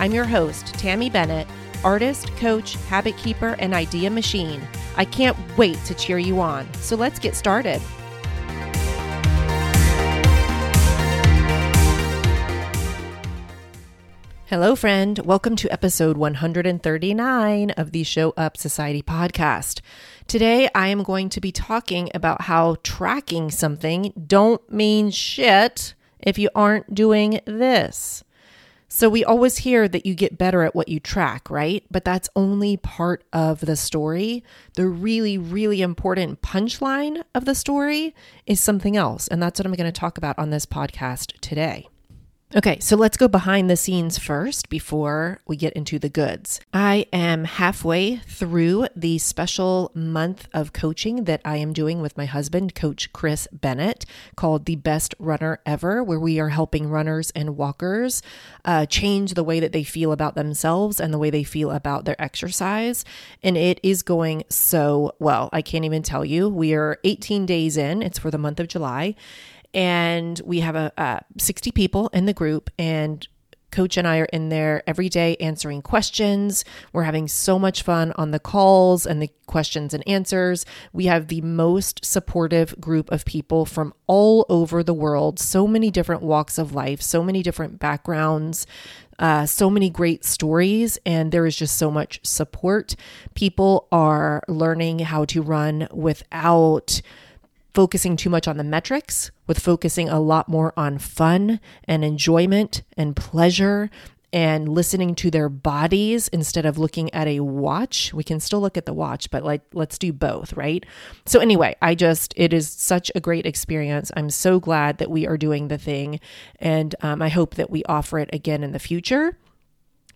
I'm your host, Tammie Bennett, artist, coach, habit keeper, and idea machine. I can't wait to cheer you on. So let's get started. Hello, friend. Welcome to episode 139 of the Show Up Society podcast. Today, I am going to be talking about how tracking something don't mean shit if you aren't doing this. So, we always hear that you get better at what you track, right? But that's only part of the story. The really, really important punchline of the story is something else. And that's what I'm going to talk about on this podcast today. Okay, so let's go behind the scenes first before we get into the goods. I am halfway through the special month of coaching that I am doing with my husband, Coach Chris Bennett, called The Best Runner Ever, where we are helping runners and walkers uh, change the way that they feel about themselves and the way they feel about their exercise. And it is going so well. I can't even tell you. We are 18 days in, it's for the month of July and we have a, a 60 people in the group and coach and I are in there every day answering questions. We're having so much fun on the calls and the questions and answers. We have the most supportive group of people from all over the world, so many different walks of life, so many different backgrounds. Uh, so many great stories, and there is just so much support. People are learning how to run without focusing too much on the metrics, with focusing a lot more on fun and enjoyment and pleasure and listening to their bodies instead of looking at a watch. We can still look at the watch, but like let's do both, right? So anyway, I just it is such a great experience. I'm so glad that we are doing the thing, and um, I hope that we offer it again in the future.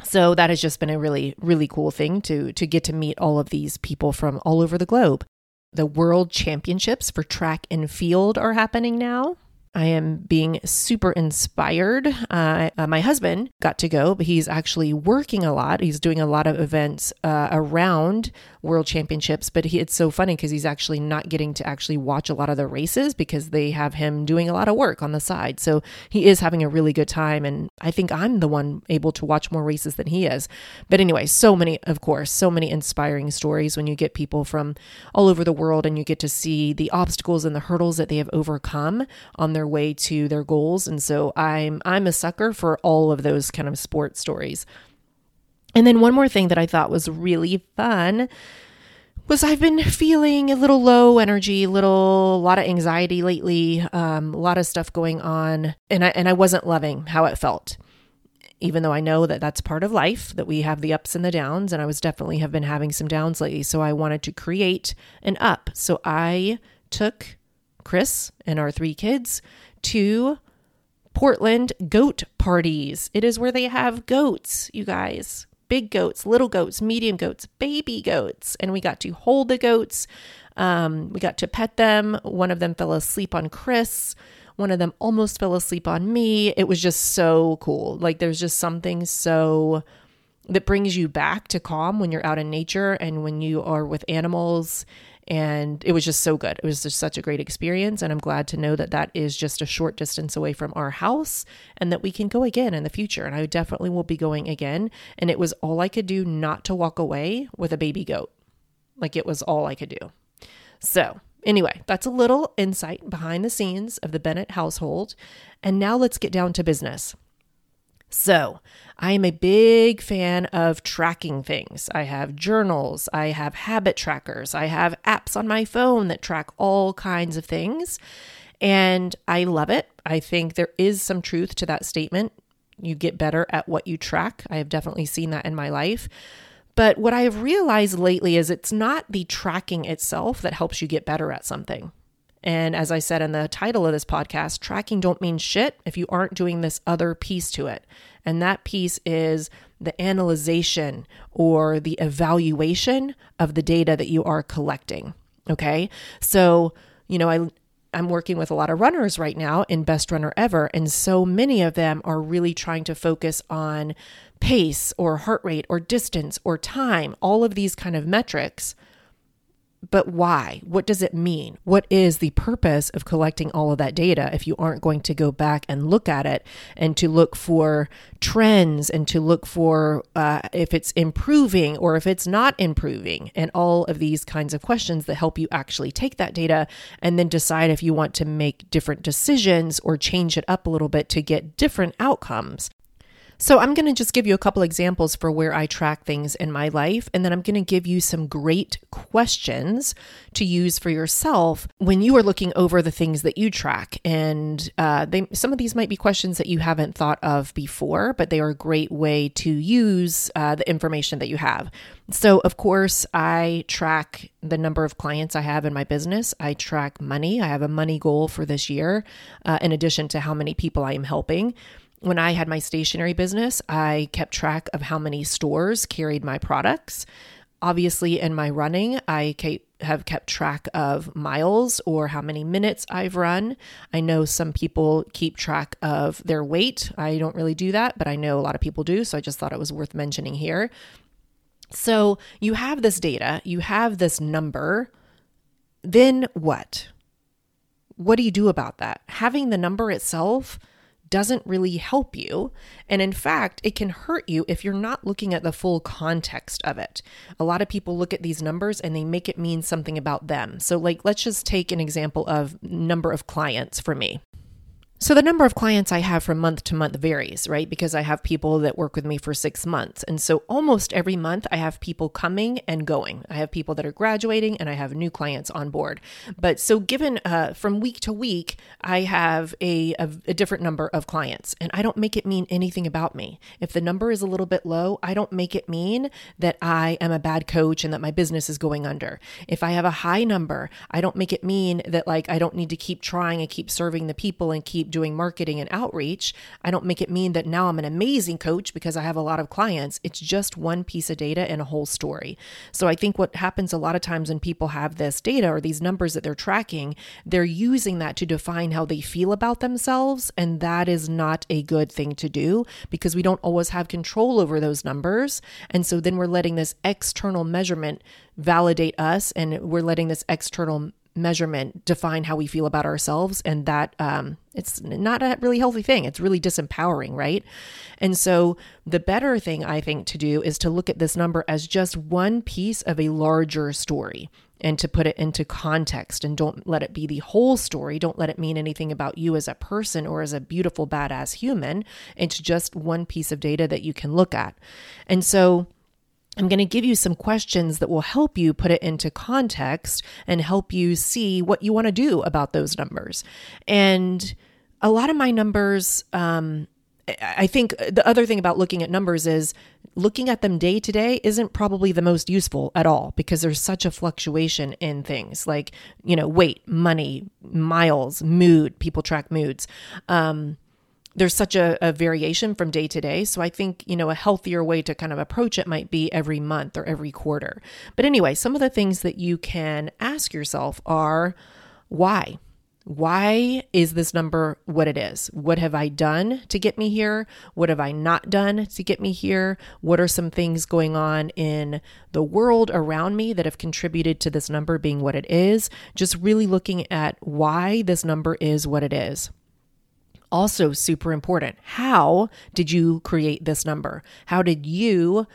So that has just been a really really cool thing to to get to meet all of these people from all over the globe the world championships for track and field are happening now. I am being super inspired. Uh, uh, my husband got to go, but he's actually working a lot. He's doing a lot of events uh, around world championships, but he, it's so funny because he's actually not getting to actually watch a lot of the races because they have him doing a lot of work on the side. So he is having a really good time. And I think I'm the one able to watch more races than he is. But anyway, so many, of course, so many inspiring stories when you get people from all over the world and you get to see the obstacles and the hurdles that they have overcome on their way to their goals. And so I'm I'm a sucker for all of those kind of sports stories. And then one more thing that I thought was really fun was I've been feeling a little low energy, a little a lot of anxiety lately, um, a lot of stuff going on, and I and I wasn't loving how it felt. Even though I know that that's part of life, that we have the ups and the downs, and I was definitely have been having some downs lately. So I wanted to create an up. So I took Chris and our three kids to Portland goat parties. It is where they have goats, you guys big goats, little goats, medium goats, baby goats. And we got to hold the goats. Um, we got to pet them. One of them fell asleep on Chris. One of them almost fell asleep on me. It was just so cool. Like there's just something so that brings you back to calm when you're out in nature and when you are with animals and it was just so good. It was just such a great experience. And I'm glad to know that that is just a short distance away from our house and that we can go again in the future. And I definitely will be going again. And it was all I could do not to walk away with a baby goat. Like it was all I could do. So, anyway, that's a little insight behind the scenes of the Bennett household. And now let's get down to business. So, I am a big fan of tracking things. I have journals, I have habit trackers, I have apps on my phone that track all kinds of things. And I love it. I think there is some truth to that statement. You get better at what you track. I have definitely seen that in my life. But what I have realized lately is it's not the tracking itself that helps you get better at something. And as I said in the title of this podcast, tracking don't mean shit if you aren't doing this other piece to it. And that piece is the analyzation or the evaluation of the data that you are collecting. Okay. So, you know, I, I'm working with a lot of runners right now in Best Runner Ever, and so many of them are really trying to focus on pace or heart rate or distance or time, all of these kind of metrics. But why? What does it mean? What is the purpose of collecting all of that data if you aren't going to go back and look at it and to look for trends and to look for uh, if it's improving or if it's not improving and all of these kinds of questions that help you actually take that data and then decide if you want to make different decisions or change it up a little bit to get different outcomes. So, I'm going to just give you a couple examples for where I track things in my life, and then I'm going to give you some great questions to use for yourself when you are looking over the things that you track. And uh, they, some of these might be questions that you haven't thought of before, but they are a great way to use uh, the information that you have. So, of course, I track the number of clients I have in my business. I track money. I have a money goal for this year, uh, in addition to how many people I am helping when I had my stationery business, I kept track of how many stores carried my products. Obviously, in my running, I have kept track of miles or how many minutes I've run. I know some people keep track of their weight. I don't really do that, but I know a lot of people do. So I just thought it was worth mentioning here. So you have this data, you have this number. Then what? What do you do about that? Having the number itself doesn't really help you. And in fact, it can hurt you if you're not looking at the full context of it. A lot of people look at these numbers and they make it mean something about them. So, like, let's just take an example of number of clients for me. So the number of clients I have from month to month varies, right? Because I have people that work with me for six months. And so almost every month I have people coming and going. I have people that are graduating and I have new clients on board. But so given uh, from week to week, I have a, a, a different number of clients and I don't make it mean anything about me. If the number is a little bit low, I don't make it mean that I am a bad coach and that my business is going under. If I have a high number, I don't make it mean that like I don't need to keep trying and keep serving the people and keep doing marketing and outreach. I don't make it mean that now I'm an amazing coach because I have a lot of clients. It's just one piece of data and a whole story. So I think what happens a lot of times when people have this data or these numbers that they're tracking, they're using that to define how they feel about themselves. And that is not a good thing to do because we don't always have control over those numbers. And so then we're letting this external measurement validate us and we're letting this external measurement define how we feel about ourselves and that um, it's not a really healthy thing. It's really disempowering right? And so the better thing i think to do is to look at this number as just one piece of a larger story. And to put it into context and don't let it be the whole story. Don't let it mean anything about you as a person or as a beautiful badass human. It's just one piece of data that you can look at. And so I'm going to give you some questions that will help you put it into context and help you see what you want to do about those numbers. And a lot of my numbers, um, I think the other thing about looking at numbers is looking at them day to day isn't probably the most useful at all because there's such a fluctuation in things like, you know, weight, money, miles, mood. People track moods. Um, there's such a, a, variation from day to day. So I think, you know, a healthier way to kind of approach it might be every month or every quarter. But anyway, some of the things that you can ask yourself are why? Why is this number what it is? What have I done to get me here? What have I not done to get me here? What are some things going on in the world around me that have contributed to this number being what it is? Just really looking at why this number is what it is also super important. How did you create this number? How did you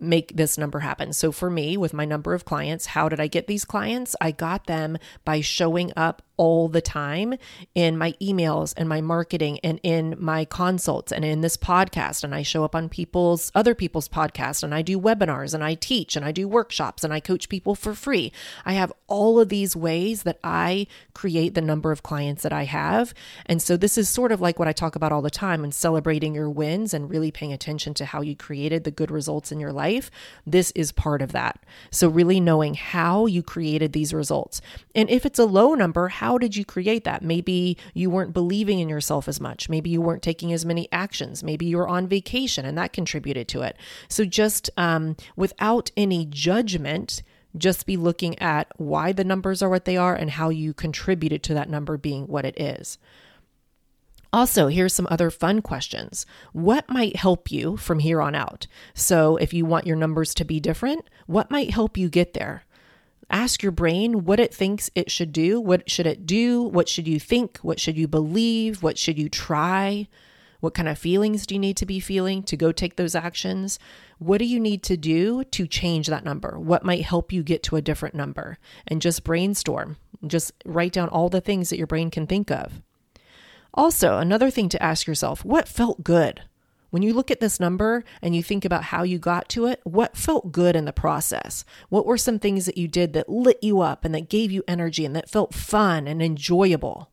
make this number happen. So for me, with my number of clients, how did I get these clients? I got them by showing up all the time in my emails and my marketing and in my consults and in this podcast. And I show up on people's, other people's podcasts and I do webinars and I teach and I do workshops and I coach people for free. I have all of these ways that I create the number of clients that I have. And so this is sort of like what I talk about all the time and celebrating your wins and really paying attention to how you created the good results in your life. This is part of that. So really knowing how you created these results. And if it's a low number, how how did you create that? Maybe you weren't believing in yourself as much. Maybe you weren't taking as many actions. Maybe you were on vacation and that contributed to it. So, just um, without any judgment, just be looking at why the numbers are what they are and how you contributed to that number being what it is. Also, here's some other fun questions. What might help you from here on out? So, if you want your numbers to be different, what might help you get there? Ask your brain what it thinks it should do. What should it do? What should you think? What should you believe? What should you try? What kind of feelings do you need to be feeling to go take those actions? What do you need to do to change that number? What might help you get to a different number? And just brainstorm. Just write down all the things that your brain can think of. Also, another thing to ask yourself what felt good? When you look at this number and you think about how you got to it, what felt good in the process? What were some things that you did that lit you up and that gave you energy and that felt fun and enjoyable?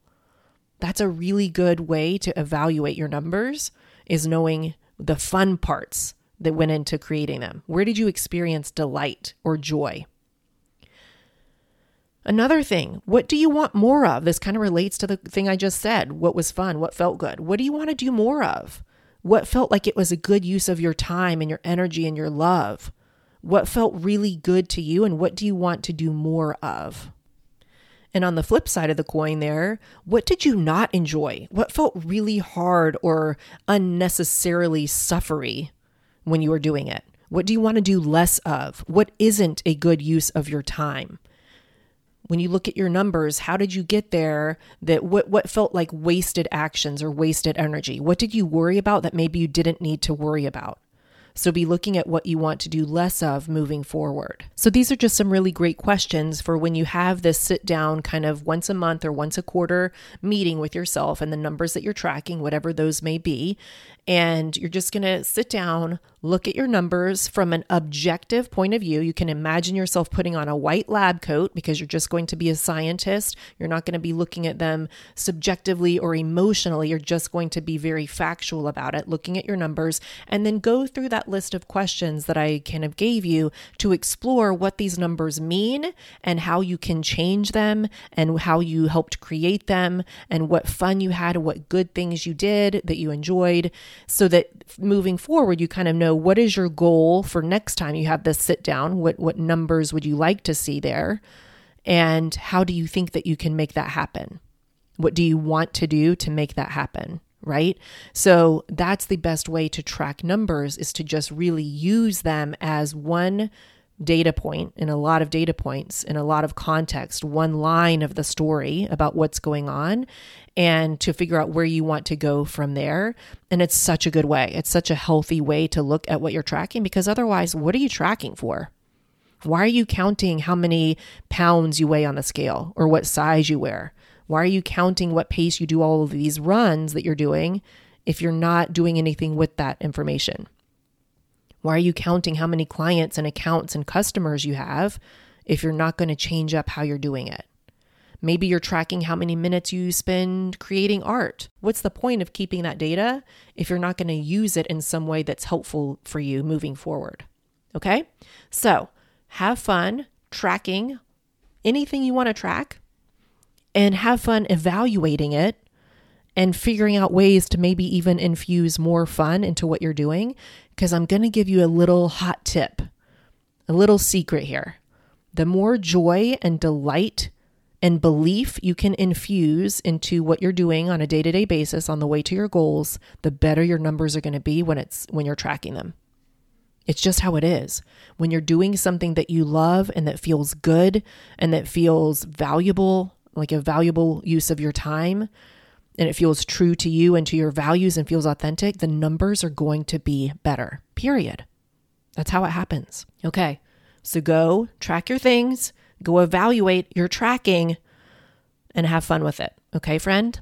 That's a really good way to evaluate your numbers is knowing the fun parts that went into creating them. Where did you experience delight or joy? Another thing, what do you want more of? This kind of relates to the thing I just said. What was fun? What felt good? What do you want to do more of? What felt like it was a good use of your time and your energy and your love? What felt really good to you and what do you want to do more of? And on the flip side of the coin, there, what did you not enjoy? What felt really hard or unnecessarily suffery when you were doing it? What do you want to do less of? What isn't a good use of your time? When you look at your numbers how did you get there that what what felt like wasted actions or wasted energy what did you worry about that maybe you didn't need to worry about so be looking at what you want to do less of moving forward. So these are just some really great questions for when you have this sit down kind of once a month or once a quarter meeting with yourself and the numbers that you're tracking, whatever those may be. And you're just going to sit down, look at your numbers from an objective point of view. You can imagine yourself putting on a white lab coat because you're just going to be a scientist. You're not going to be looking at them subjectively or emotionally. You're just going to be very factual about it, looking at your numbers, and then go through that list of questions that I kind of gave you to explore what these numbers mean and how you can change them and how you helped create them and what fun you had what good things you did that you enjoyed so that moving forward you kind of know what is your goal for next time you have this sit down what what numbers would you like to see there and how do you think that you can make that happen what do you want to do to make that happen right? So that's the best way to track numbers is to just really use them as one data point in a lot of data points in a lot of context, one line of the story about what's going on, and to figure out where you want to go from there. And it's such a good way. It's such a healthy way to look at what you're tracking because otherwise, what are you tracking for? Why are you counting how many pounds you weigh on the scale or what size you wear? Why are you counting what pace you do all of these runs that you're doing if you're not doing anything with that information? Why are you counting how many clients and accounts and customers you have if you're not going to change up how you're doing it? Maybe you're tracking how many minutes you spend creating art. What's the point of keeping that data if you're not going to use it in some way that's helpful for you moving forward? Okay? So have fun tracking anything you want to track and have fun evaluating it and figuring out ways to maybe even infuse more fun into what you're doing. Because I'm going to give you a little hot tip, a little secret here. The more joy and delight and belief you can infuse into what you're doing on a day-to-day basis on the way to your goals, the better your numbers are going to be when it's when you're tracking them. It's just how it is. When you're doing something that you love and that feels good and that feels valuable like a valuable use of your time and it feels true to you and to your values and feels authentic, the numbers are going to be better. Period. That's how it happens. Okay. So go track your things, go evaluate your tracking, and have fun with it. Okay, friend?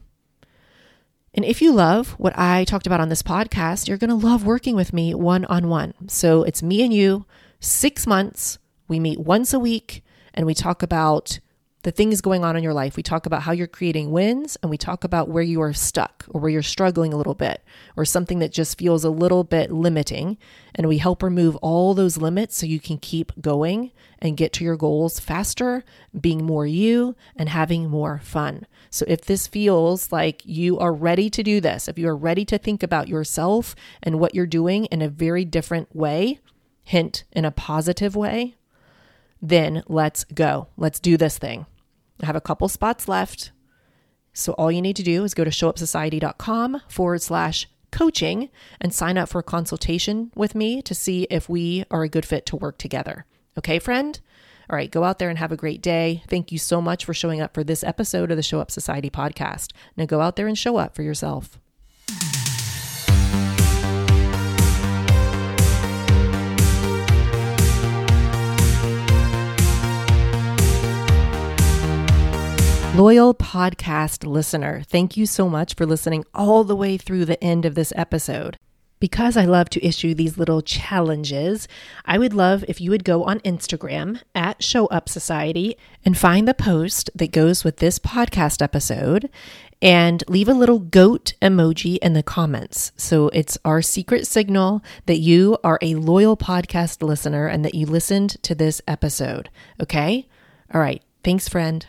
And if you love what I talked about on this podcast, you're going to love working with me one on one. So it's me and you, six months. We meet once a week and we talk about the things going on in your life. We talk about how you're creating wins and we talk about where you are stuck or where you're struggling a little bit or something that just feels a little bit limiting. And we help remove all those limits so you can keep going and get to your goals faster, being more you, and having more fun. So if this feels like you are ready to do this, if you are ready to think about yourself and what you're doing in a very different way, hint in a positive way, then let's go. Let's do this thing. I have a couple spots left. So all you need to do is go to showupsociety.com forward slash coaching and sign up for a consultation with me to see if we are a good fit to work together. Okay, friend? All right, go out there and have a great day. Thank you so much for showing up for this episode of the Show Up Society podcast. Now go out there and show up for yourself. Loyal podcast listener, thank you so much for listening all the way through the end of this episode. Because I love to issue these little challenges, I would love if you would go on Instagram at Show Up Society and find the post that goes with this podcast episode and leave a little goat emoji in the comments. So it's our secret signal that you are a loyal podcast listener and that you listened to this episode. Okay? All right. Thanks, friend.